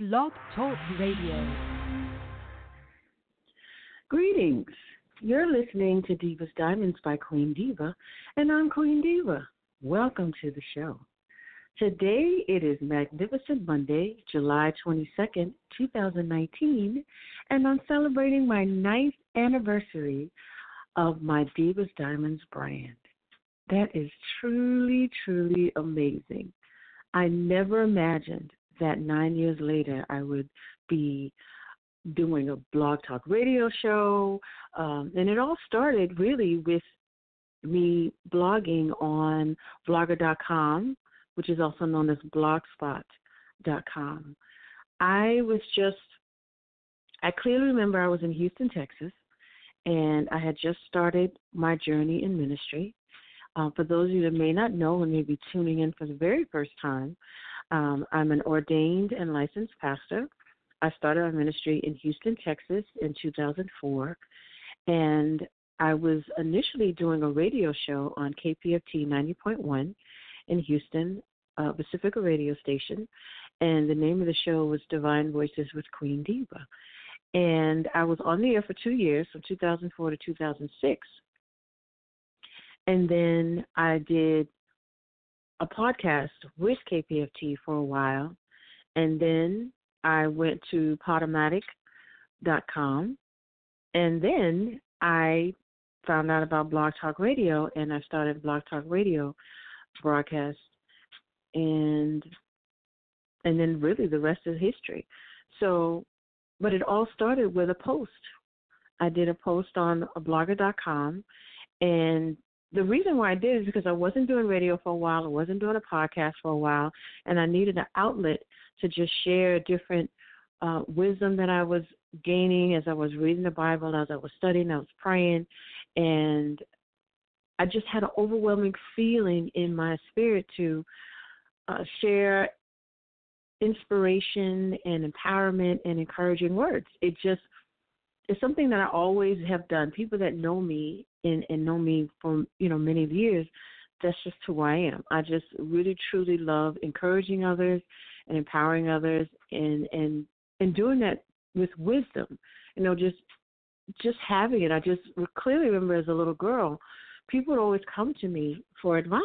Blog Talk Radio. Greetings. You're listening to Divas Diamonds by Queen Diva, and I'm Queen Diva. Welcome to the show. Today it is Magnificent Monday, July 22nd, 2019, and I'm celebrating my ninth anniversary of my Divas Diamonds brand. That is truly, truly amazing. I never imagined that nine years later I would be doing a blog talk radio show. Um, and it all started really with me blogging on blogger.com, which is also known as blogspot.com. I was just, I clearly remember I was in Houston, Texas, and I had just started my journey in ministry. Uh, for those of you that may not know and may be tuning in for the very first time, um, I'm an ordained and licensed pastor. I started my ministry in Houston, Texas in 2004, and I was initially doing a radio show on KPFT 90.1 in Houston, uh, Pacifica radio station, and the name of the show was Divine Voices with Queen Diva. And I was on the air for two years, from 2004 to 2006. And then I did a podcast with KPFT for a while, and then I went to Podomatic.com, and then I found out about Blog Talk Radio, and I started Blog Talk Radio broadcast, and and then really the rest is history. So, but it all started with a post. I did a post on blogger.com, and the reason why I did is because I wasn't doing radio for a while, I wasn't doing a podcast for a while, and I needed an outlet to just share different uh, wisdom that I was gaining as I was reading the Bible, as I was studying, I was praying, and I just had an overwhelming feeling in my spirit to uh, share inspiration and empowerment and encouraging words. It just it's something that I always have done. People that know me and, and know me for you know many years, that's just who I am. I just really truly love encouraging others and empowering others and and and doing that with wisdom. You know, just just having it. I just clearly remember as a little girl, people would always come to me for advice,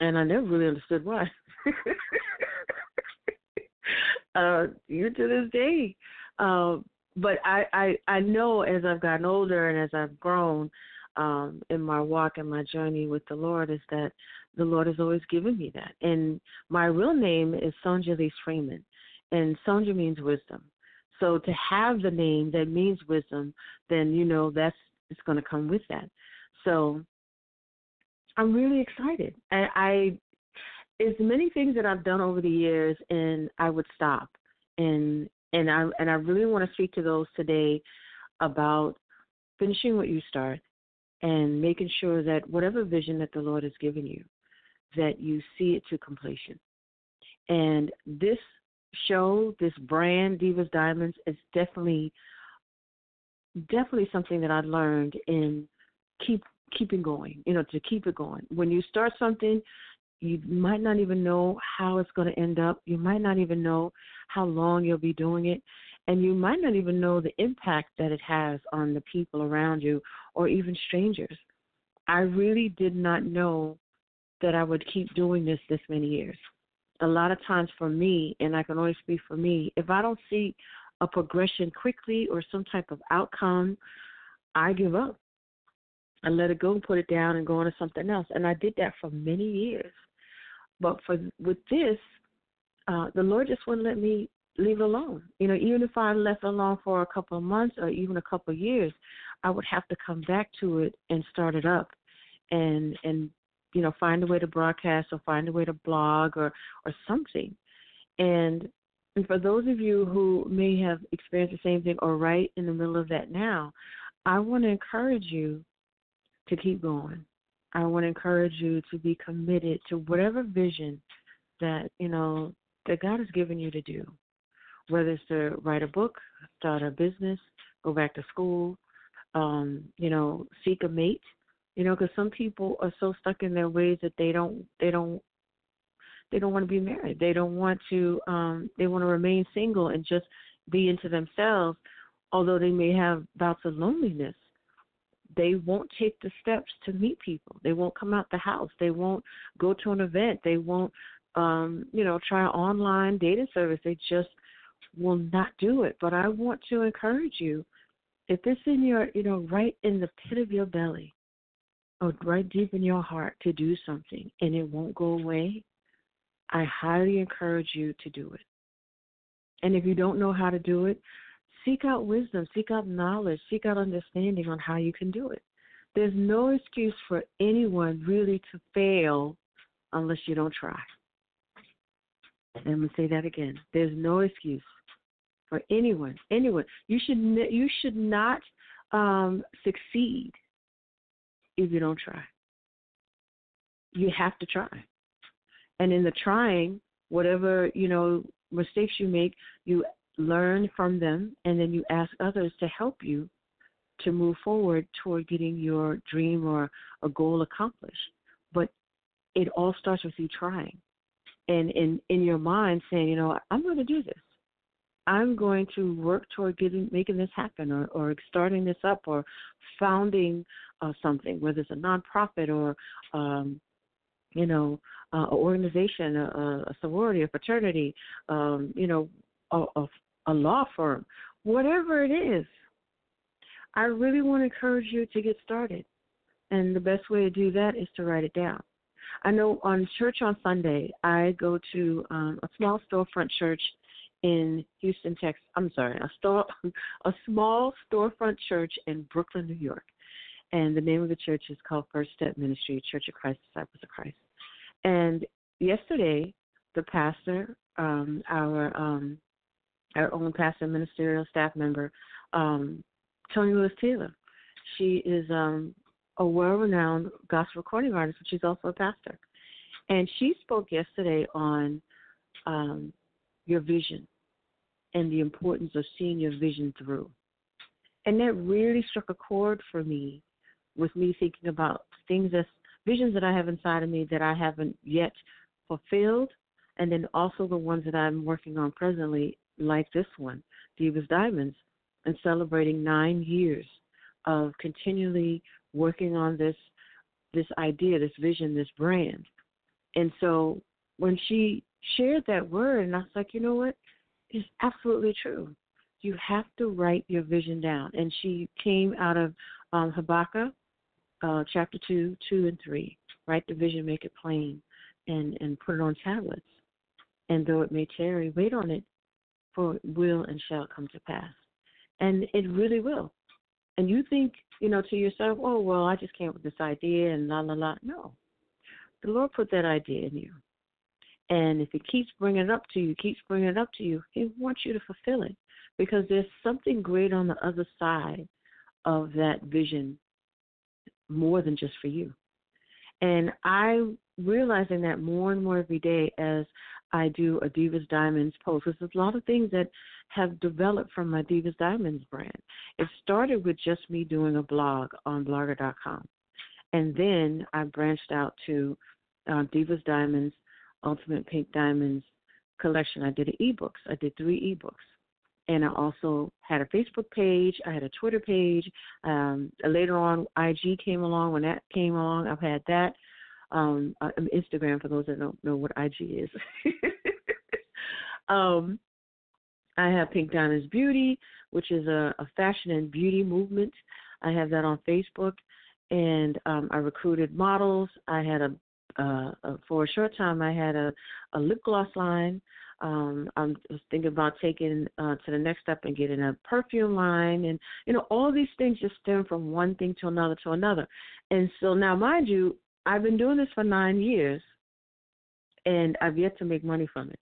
and I never really understood why. uh, even to this day, uh, but I, I I know as I've gotten older and as I've grown um, in my walk and my journey with the Lord is that the Lord has always given me that. And my real name is Sonja Lee Freeman, and Sonja means wisdom. So to have the name that means wisdom, then you know that's it's going to come with that. So I'm really excited. I, I it's many things that I've done over the years, and I would stop and and I and I really want to speak to those today about finishing what you start and making sure that whatever vision that the Lord has given you, that you see it to completion. And this show, this brand, Divas Diamonds, is definitely definitely something that I learned in keep keeping going, you know, to keep it going. When you start something, you might not even know how it's going to end up. You might not even know how long you'll be doing it. And you might not even know the impact that it has on the people around you or even strangers. I really did not know that I would keep doing this this many years. A lot of times for me, and I can only speak for me, if I don't see a progression quickly or some type of outcome, I give up. I let it go and put it down and go on to something else. And I did that for many years. But for with this, uh, the Lord just wouldn't let me leave it alone. You know, even if I left it alone for a couple of months or even a couple of years, I would have to come back to it and start it up, and and you know find a way to broadcast or find a way to blog or or something. And and for those of you who may have experienced the same thing or right in the middle of that now, I want to encourage you to keep going. I want to encourage you to be committed to whatever vision that, you know, that God has given you to do. Whether it's to write a book, start a business, go back to school, um, you know, seek a mate, you know, because some people are so stuck in their ways that they don't they don't they don't want to be married. They don't want to um they want to remain single and just be into themselves, although they may have bouts of loneliness. They won't take the steps to meet people. They won't come out the house. They won't go to an event. They won't um, you know, try online dating service. They just will not do it. But I want to encourage you, if it's in your, you know, right in the pit of your belly, or right deep in your heart to do something and it won't go away, I highly encourage you to do it. And if you don't know how to do it, seek out wisdom, seek out knowledge, seek out understanding on how you can do it. There's no excuse for anyone really to fail unless you don't try. And me say that again. There's no excuse for anyone, anyone. You should you should not um, succeed if you don't try. You have to try, and in the trying, whatever you know mistakes you make, you learn from them, and then you ask others to help you to move forward toward getting your dream or a goal accomplished. But it all starts with you trying and in in your mind saying, you know, I'm going to do this. I'm going to work toward getting making this happen, or or starting this up, or founding uh, something, whether it's a nonprofit or um, you know, uh, an organization, a, a sorority, a fraternity, um, you know, a, a, a law firm, whatever it is. I really want to encourage you to get started. And the best way to do that is to write it down. I know on church on Sunday, I go to um, a small storefront church in Houston, Texas. I'm sorry, a store, a small storefront church in Brooklyn, New York, and the name of the church is called First Step Ministry, Church of Christ, Disciples of Christ. And yesterday, the pastor, um, our um, our own pastor, ministerial staff member, um, Tony Lewis Taylor, she is um, a world-renowned gospel recording artist, but she's also a pastor. And she spoke yesterday on um, your vision and the importance of seeing your vision through. And that really struck a chord for me with me thinking about things that visions that I have inside of me that I haven't yet fulfilled, and then also the ones that I'm working on presently, like this one, Divas Diamonds, and celebrating nine years of continually working on this this idea, this vision, this brand. And so when she shared that word, and I was like, you know what? It's absolutely true. You have to write your vision down. And she came out of um, Habakkuk, uh, chapter 2, 2 and 3. Write the vision, make it plain, and, and put it on tablets. And though it may tarry, wait on it, for it will and shall come to pass. And it really will. And you think you know, to yourself, oh, well, I just came up with this idea and la, la, la. No. The Lord put that idea in you. And if He keeps bringing it up to you, keeps bringing it up to you, He wants you to fulfill it because there's something great on the other side of that vision more than just for you. And I realizing that more and more every day as I do a Divas Diamonds post. There's a lot of things that have developed from my Divas Diamonds brand. It started with just me doing a blog on blogger.com. And then I branched out to uh, Divas Diamonds, Ultimate Pink Diamonds collection. I did ebooks. I did three ebooks. And I also had a Facebook page. I had a Twitter page. Um, later on, IG came along. When that came along, I've had that um, uh, Instagram for those that don't know what IG is. um, I have Pink Diamonds Beauty, which is a, a fashion and beauty movement. I have that on Facebook, and um, I recruited models. I had a, uh, a for a short time. I had a, a lip gloss line. Um, I'm thinking about taking uh, to the next step and getting a perfume line, and you know all these things just stem from one thing to another to another. And so now, mind you, I've been doing this for nine years, and I've yet to make money from it.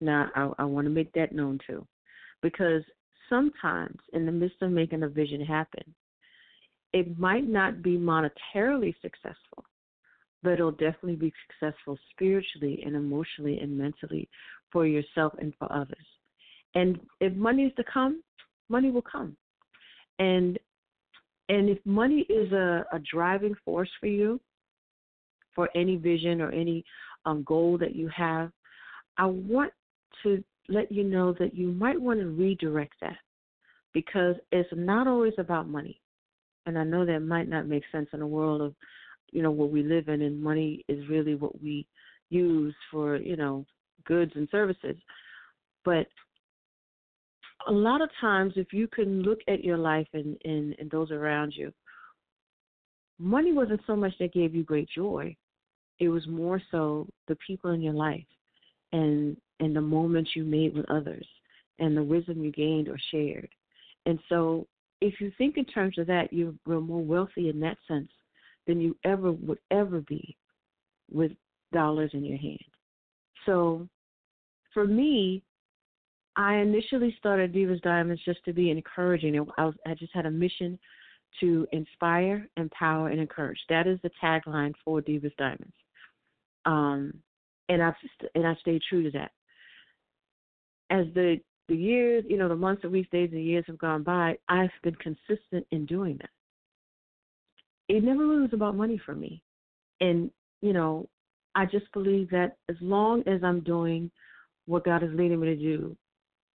Now, I, I want to make that known too, because sometimes in the midst of making a vision happen, it might not be monetarily successful, but it'll definitely be successful spiritually and emotionally and mentally for yourself and for others. And if money is to come, money will come. And and if money is a, a driving force for you, for any vision or any um, goal that you have, I want to let you know that you might want to redirect that because it's not always about money. And I know that might not make sense in a world of, you know, what we live in, and money is really what we use for, you know, goods and services. But a lot of times, if you can look at your life and, and, and those around you, money wasn't so much that gave you great joy. It was more so the people in your life and and the moments you made with others and the wisdom you gained or shared. And so if you think in terms of that, you're more wealthy in that sense than you ever would ever be with dollars in your hand. So for me, I initially started Divas Diamonds just to be encouraging. I, was, I just had a mission to inspire, empower, and encourage. That is the tagline for Divas Diamonds. Um, and I've and I stayed true to that. As the the years, you know, the months, the weeks, days, and years have gone by, I've been consistent in doing that. It never really was about money for me, and you know, I just believe that as long as I'm doing what God is leading me to do,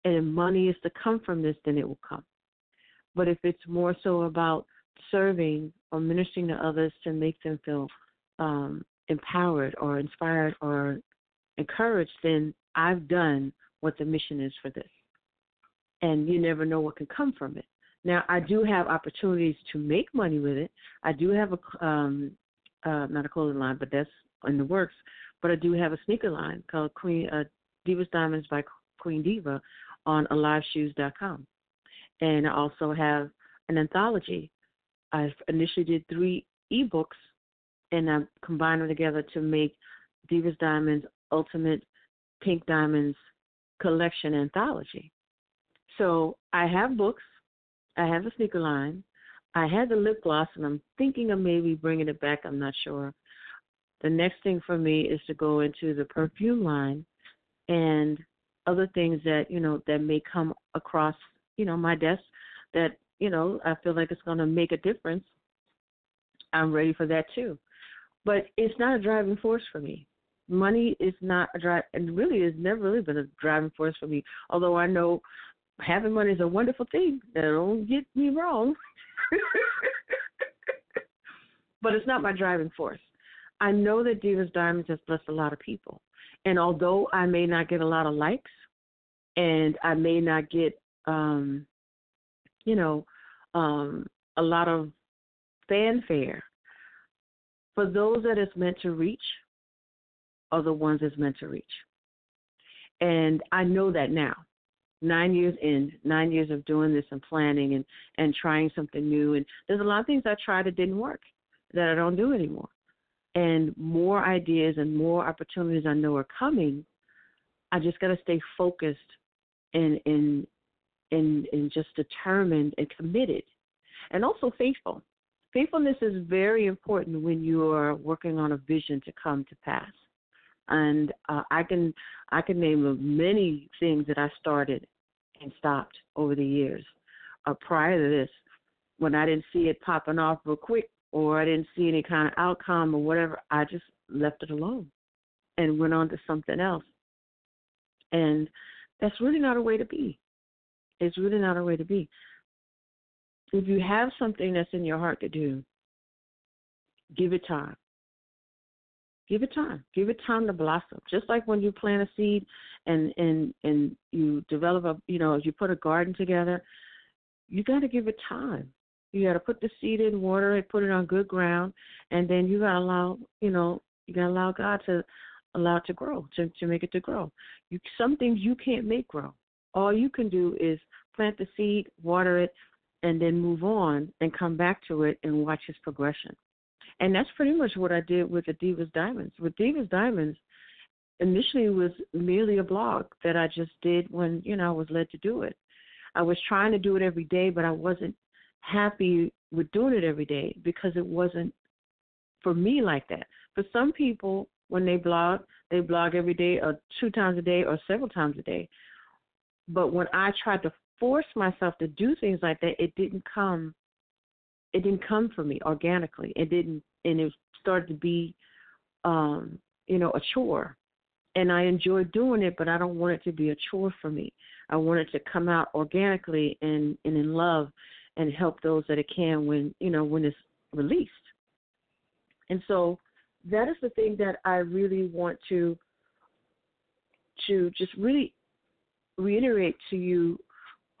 and money is to come from this, then it will come. But if it's more so about serving or ministering to others to make them feel um, empowered or inspired or encouraged, then I've done what the mission is for this. And you never know what can come from it. Now, I do have opportunities to make money with it. I do have a, um, uh, not a clothing line, but that's in the works. But I do have a sneaker line called Queen uh, Divas Diamonds by Queen Diva on aliveshoes.com. And I also have an anthology. I've initially did three ebooks, and I combined them together to make Divas Diamonds Ultimate Pink Diamonds Collection Anthology. So I have books, I have a sneaker line, I had the lip gloss, and I'm thinking of maybe bringing it back. I'm not sure. The next thing for me is to go into the perfume line and other things that you know that may come across you know my desk that you know I feel like it's going to make a difference. I'm ready for that too, but it's not a driving force for me. Money is not a drive, and really has never really been a driving force for me. Although I know having money is a wonderful thing. Don't get me wrong, but it's not my driving force. I know that Divas Diamonds has blessed a lot of people. And although I may not get a lot of likes and I may not get um you know um a lot of fanfare for those that it's meant to reach are the ones it's meant to reach. And I know that now. Nine years in, nine years of doing this and planning and, and trying something new. And there's a lot of things I tried that didn't work that I don't do anymore and more ideas and more opportunities I know are coming, I just got to stay focused and and and and just determined and committed, and also faithful. Faithfulness is very important when you are working on a vision to come to pass. And uh, I can I can name many things that I started and stopped over the years. Uh, prior to this, when I didn't see it popping off real quick, or I didn't see any kind of outcome or whatever, I just left it alone and went on to something else. And that's really not a way to be. It's really not a way to be. If you have something that's in your heart to do, give it time. Give it time. Give it time to blossom. Just like when you plant a seed and and and you develop a you know, you put a garden together, you got to give it time. You got to put the seed in, water it, put it on good ground, and then you got to allow, you know, you got to allow God to allow it to grow, to to make it to grow. You some things you can't make grow. All you can do is plant the seed, water it, and then move on and come back to it and watch its progression. And that's pretty much what I did with the Divas Diamonds. With Divas Diamonds, initially it was merely a blog that I just did when, you know, I was led to do it. I was trying to do it every day, but I wasn't happy with doing it every day because it wasn't for me like that. For some people, when they blog, they blog every day or two times a day or several times a day. But when I tried to force myself to do things like that, it didn't come. It didn't come for me organically. It didn't, and it started to be um, you know, a chore. And I enjoy doing it, but I don't want it to be a chore for me. I want it to come out organically and, and in love and help those that it can when, you know, when it's released. And so that is the thing that I really want to to just really reiterate to you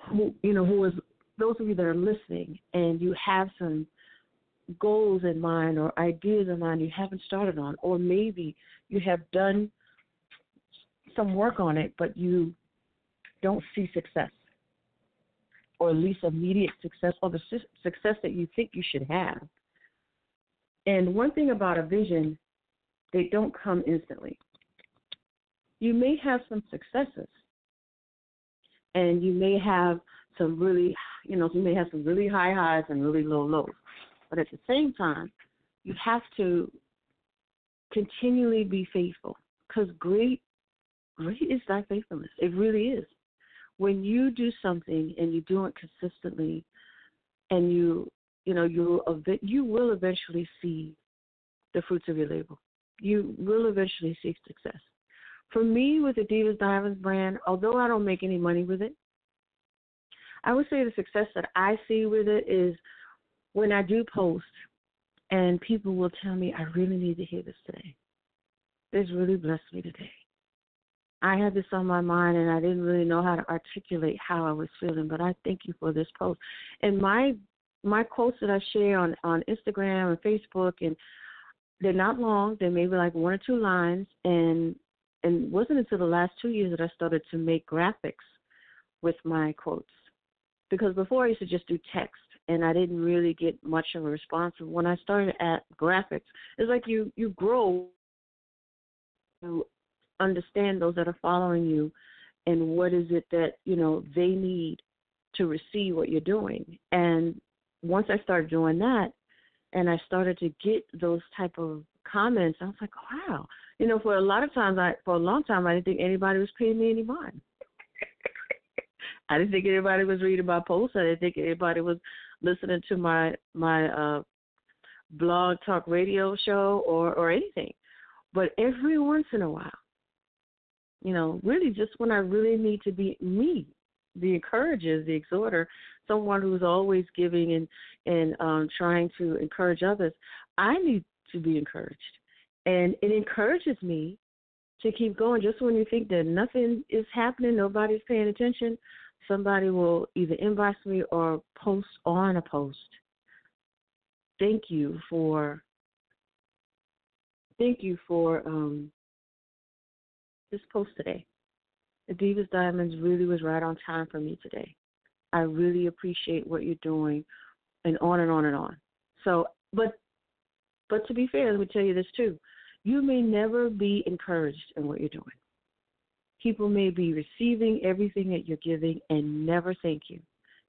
who you know who is those of you that are listening and you have some goals in mind or ideas in mind you haven't started on or maybe you have done some work on it but you don't see success or at least immediate success or the success that you think you should have. And one thing about a vision they don't come instantly. You may have some successes and you may have some really, you know, you may have some really high highs and really low lows. But at the same time, you have to continually be faithful because great, great is thy faithfulness. It really is. When you do something and you do it consistently, and you, you know, you you will eventually see the fruits of your labor. You will eventually see success. For me, with the Divas Diamonds brand, although I don't make any money with it, I would say the success that I see with it is when I do post and people will tell me, I really need to hear this today. This really blessed me today. I had this on my mind and I didn't really know how to articulate how I was feeling, but I thank you for this post. And my my quotes that I share on on Instagram and Facebook and they're not long, they're maybe like one or two lines and and wasn't until the last two years that I started to make graphics with my quotes. Because before I used to just do text and I didn't really get much of a response. When I started at graphics, it's like you you grow to understand those that are following you and what is it that, you know, they need to receive what you're doing. And once I started doing that and I started to get those type of comments, I was like, wow, you know, for a lot of times, I for a long time, I didn't think anybody was paying me any mind. I didn't think anybody was reading my posts. I didn't think anybody was listening to my my uh, blog talk radio show or or anything. But every once in a while, you know, really just when I really need to be me, the encourager, the exhorter, someone who's always giving and and um, trying to encourage others, I need to be encouraged. And it encourages me to keep going. Just when you think that nothing is happening, nobody's paying attention, somebody will either inbox me or post on a post. Thank you for thank you for um, this post today. The Divas Diamonds really was right on time for me today. I really appreciate what you're doing, and on and on and on. So, but but to be fair, let me tell you this too. You may never be encouraged in what you're doing. People may be receiving everything that you're giving and never thank you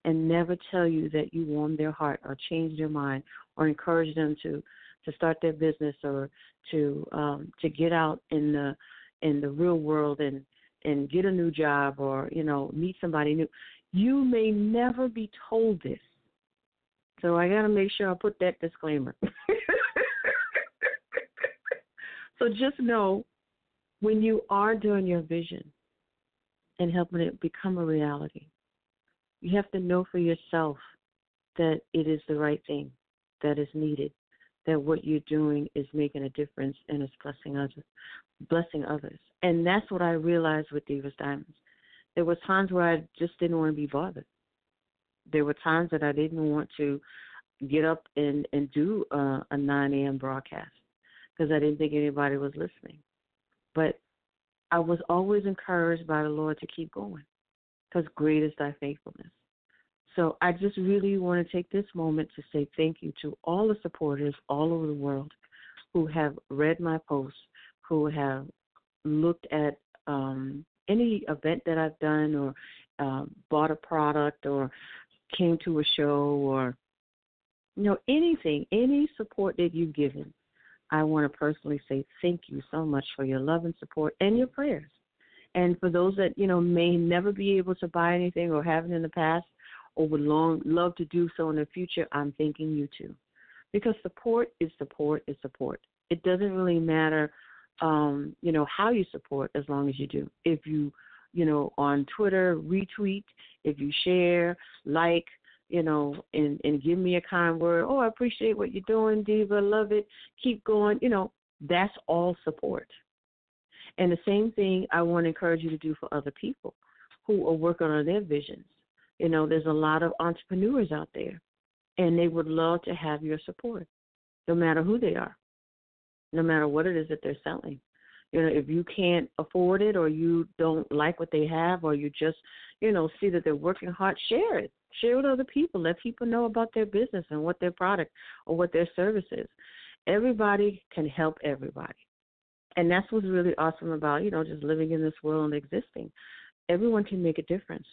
and never tell you that you warmed their heart or changed their mind or encourage them to to start their business or to um to get out in the in the real world and and get a new job or you know meet somebody new you may never be told this so i got to make sure i put that disclaimer So just know when you are doing your vision and helping it become a reality, you have to know for yourself that it is the right thing that is needed, that what you're doing is making a difference and is blessing others, blessing others. And that's what I realized with Divas Diamonds. There were times where I just didn't want to be bothered. There were times that I didn't want to get up and and do a 9 a.m. broadcast because I didn't think anybody was listening. But I was always encouraged by the Lord to keep going because great is thy faithfulness. So I just really want to take this moment to say thank you to all the supporters all over the world who have read my posts, who have looked at um, any event that I've done or uh, bought a product or came to a show or you know anything, any support that you've given. I want to personally say thank you so much for your love and support and your prayers. And for those that, you know, may never be able to buy anything or haven't in the past or would long love to do so in the future, I'm thanking you too. Because support is support is support. It doesn't really matter um, you know, how you support as long as you do. If you, you know, on Twitter, retweet, if you share, like, you know, and and give me a kind word. Oh, I appreciate what you're doing, Diva. Love it. Keep going. You know, that's all support. And the same thing I want to encourage you to do for other people who are working on their visions. You know, there's a lot of entrepreneurs out there, and they would love to have your support, no matter who they are, no matter what it is that they're selling. You know, if you can't afford it or you don't like what they have or you just, you know, see that they're working hard, share it. Share with other people. Let people know about their business and what their product or what their service is. Everybody can help everybody. And that's what's really awesome about, you know, just living in this world and existing. Everyone can make a difference.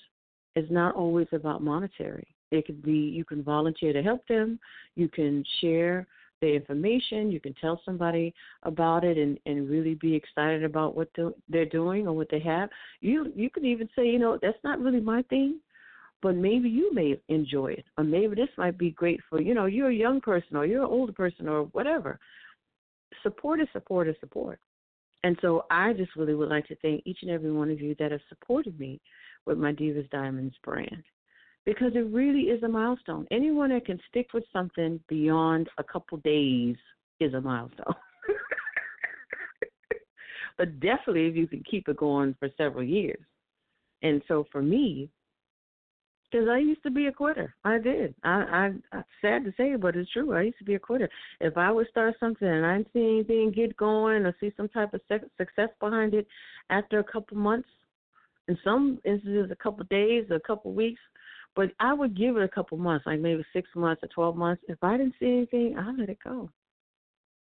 It's not always about monetary. It could be you can volunteer to help them, you can share the information. You can tell somebody about it and and really be excited about what they're doing or what they have. You you can even say, you know, that's not really my thing, but maybe you may enjoy it, or maybe this might be great for you know you're a young person or you're an older person or whatever. Support is support is support. And so I just really would like to thank each and every one of you that have supported me with my Divas Diamonds brand because it really is a milestone. Anyone that can stick with something beyond a couple days is a milestone. but definitely if you can keep it going for several years. And so for me, because I used to be a quitter. I did. I, I, I sad to say, but it's true. I used to be a quitter. If I would start something and I didn't see anything get going or see some type of success behind it, after a couple months, in some instances, a couple days, a couple weeks, but I would give it a couple months, like maybe six months or 12 months. If I didn't see anything, I let it go.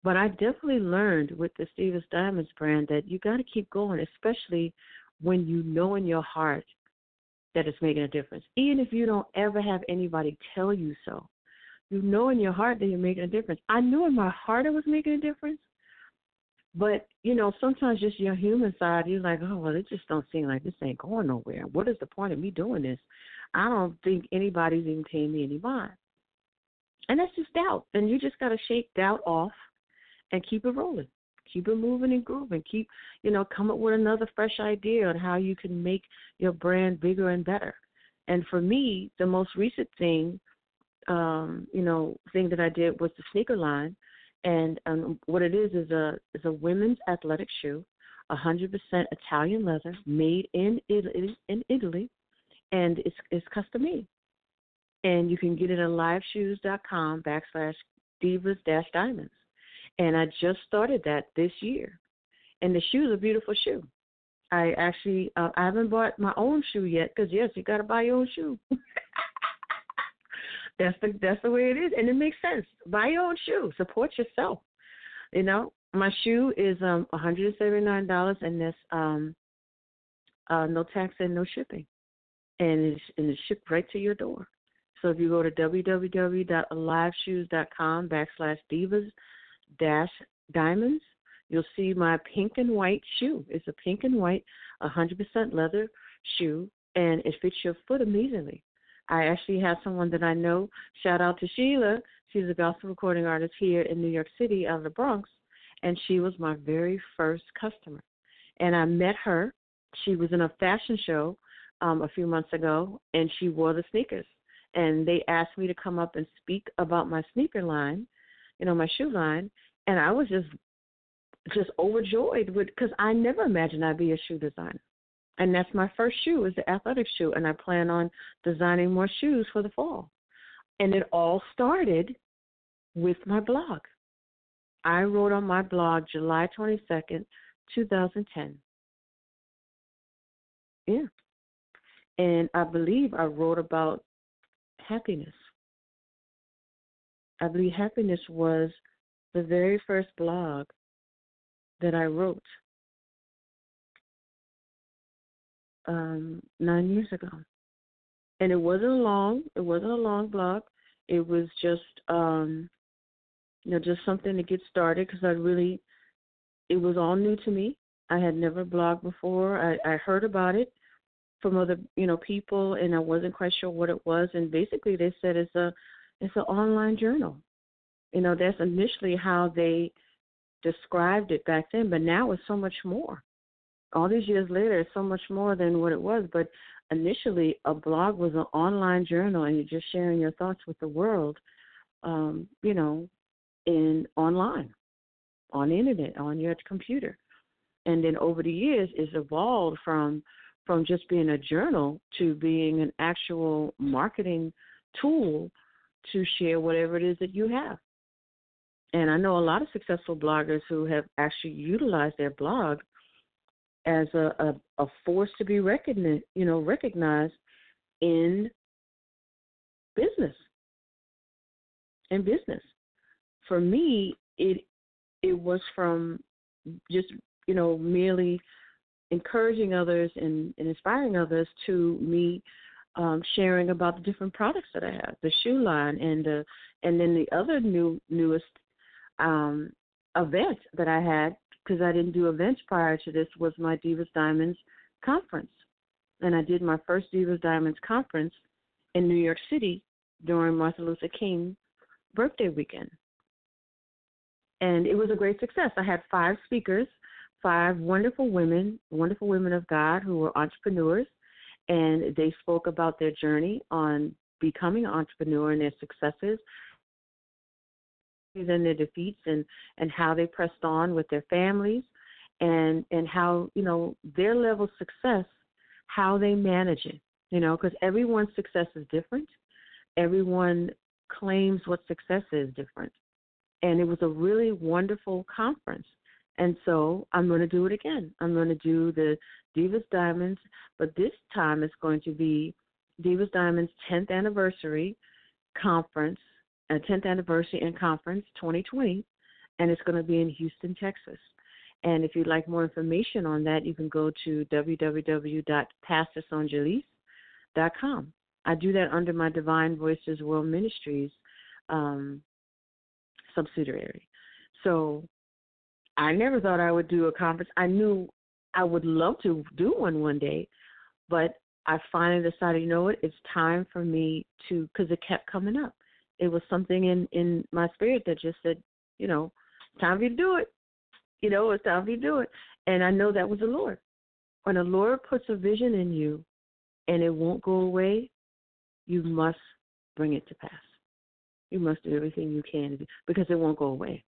But I definitely learned with the Divas Diamonds brand that you got to keep going, especially when you know in your heart that it's making a difference. Even if you don't ever have anybody tell you so, you know in your heart that you're making a difference. I knew in my heart I was making a difference, but you know sometimes just your human side, you're like, oh well, it just don't seem like this ain't going nowhere. What is the point of me doing this? I don't think anybody's even paying me any mind. And that's just doubt. And you just got to shake doubt off and keep it rolling. Keep it moving and grooving. Keep, you know, come up with another fresh idea on how you can make your brand bigger and better. And for me, the most recent thing, um, you know, thing that I did was the sneaker line. And um, what it is is a is a women's athletic shoe, 100% Italian leather, made in Italy, in Italy and it's it's custom made. And you can get it at liveshoes.com backslash divas dash diamonds. And I just started that this year. And the shoe's a beautiful shoe. I actually uh, I haven't bought my own shoe yet because yes, you got to buy your own shoe. that's the that's the way it is, and it makes sense. Buy your own shoe. Support yourself. You know, my shoe is um one hundred and seventy nine dollars, and that's um uh no tax and no shipping and it's, and it's shipped right to your door. So if you go to www.aliveshoes.com backslash divas dash diamonds, you'll see my pink and white shoe. It's a pink and white, 100% leather shoe, and it fits your foot amazingly. I actually have someone that I know. Shout out to Sheila. She's a gospel recording artist here in New York City, out of the Bronx, and she was my very first customer. And I met her. She was in a fashion show um, a few months ago, and she wore the sneakers. And they asked me to come up and speak about my sneaker line, you know, my shoe line, and I was just just overjoyed with because I never imagined I'd be a shoe designer. And that's my first shoe is the athletic shoe, and I plan on designing more shoes for the fall. And it all started with my blog. I wrote on my blog July 22nd, 2010. Yeah and I believe I wrote about happiness. I believe happiness was the very first blog that I wrote um, nine years ago, and it wasn't long. It wasn't a long blog. It was just, um, you know, just something to get started because I really, it was all new to me. I had never blogged before. I, I heard about it from other you know people, and I wasn't quite sure what it was. And basically, they said it's a it's an online journal. You know, that's initially how they described it back then, but now it's so much more. All these years later, it's so much more than what it was. But initially, a blog was an online journal, and you're just sharing your thoughts with the world, um, you know, in online, on the internet, on your computer. And then over the years, it's evolved from from just being a journal to being an actual marketing tool to share whatever it is that you have. And I know a lot of successful bloggers who have actually utilized their blog as a, a, a force to be recognized, you know, recognized in business. In business. For me, it it was from just, you know, merely encouraging others and, and inspiring others to me um, sharing about the different products that I have, the shoe line, and the and then the other new newest um, event that I had because I didn't do events prior to this was my Divas Diamonds conference, and I did my first Divas Diamonds conference in New York City during Martin Luther King birthday weekend, and it was a great success. I had five speakers, five wonderful women, wonderful women of God who were entrepreneurs and they spoke about their journey on becoming an entrepreneur and their successes and their defeats and and how they pressed on with their families and and how you know their level of success how they manage it you know because everyone's success is different. Everyone claims what success is different. And it was a really wonderful conference and so I'm going to do it again. I'm going to do the Divas Diamonds, but this time it's going to be Divas Diamonds 10th anniversary conference, a uh, 10th anniversary and conference 2020, and it's going to be in Houston, Texas. And if you'd like more information on that, you can go to www.pastorsonjalice.com. I do that under my Divine Voices World Ministries um, subsidiary. So I never thought I would do a conference. I knew I would love to do one one day, but I finally decided, you know what, it's time for me to, because it kept coming up. It was something in in my spirit that just said, you know, time for you to do it. You know, it's time for you to do it. And I know that was the Lord. When the Lord puts a vision in you, and it won't go away, you must bring it to pass. You must do everything you can because it won't go away.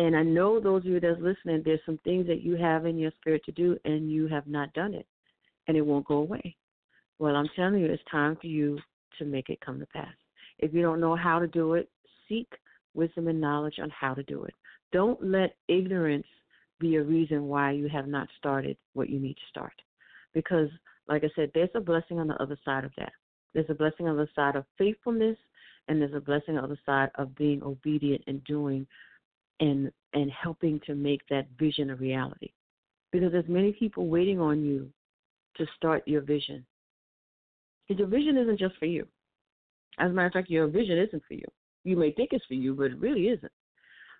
And I know those of you that's listening, there's some things that you have in your spirit to do and you have not done it, and it won't go away. Well, I'm telling you, it's time for you to make it come to pass. If you don't know how to do it, seek wisdom and knowledge on how to do it. Don't let ignorance be a reason why you have not started what you need to start. Because, like I said, there's a blessing on the other side of that. There's a blessing on the side of faithfulness, and there's a blessing on the side of being obedient and doing and and helping to make that vision a reality. Because there's many people waiting on you to start your vision. Because your vision isn't just for you. As a matter of fact, your vision isn't for you. You may think it's for you, but it really isn't.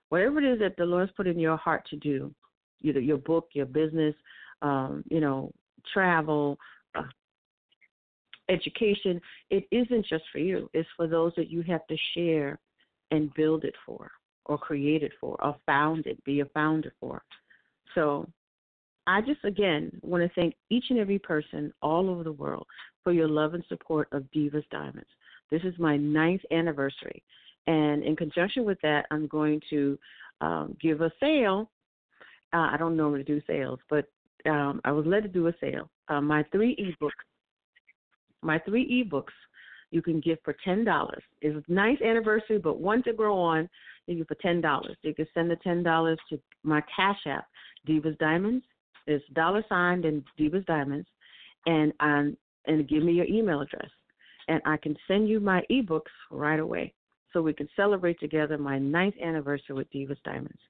Whatever it is that the Lord's put in your heart to do, either your book, your business, um, you know, travel, uh, education, it isn't just for you. It's for those that you have to share and build it for or created for or founded, be a founder for. So I just again want to thank each and every person all over the world for your love and support of Divas Diamonds. This is my ninth anniversary. And in conjunction with that, I'm going to um, give a sale. Uh, I don't normally do sales, but um, I was led to do a sale. Uh, my three ebooks, my three ebooks, you can get for ten dollars. It's a nice anniversary, but one to grow on you for ten dollars. You can send the ten dollars to my Cash App, Divas Diamonds. It's dollar signed and Divas Diamonds, and um, and give me your email address, and I can send you my ebooks right away, so we can celebrate together my ninth anniversary with Divas Diamonds.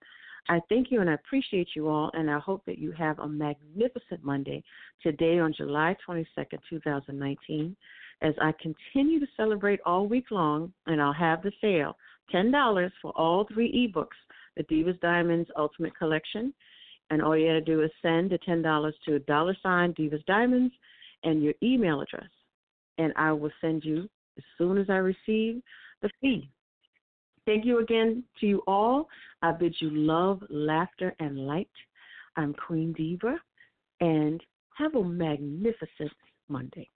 I thank you and I appreciate you all, and I hope that you have a magnificent Monday today on July 22nd, 2019, as I continue to celebrate all week long, and I'll have the sale $10 for all three ebooks, the Divas Diamonds Ultimate Collection. And all you got to do is send the $10 to dollar sign Divas Diamonds and your email address. And I will send you, as soon as I receive the fee, Thank you again to you all. I bid you love, laughter, and light. I'm Queen Diva, and have a magnificent Monday.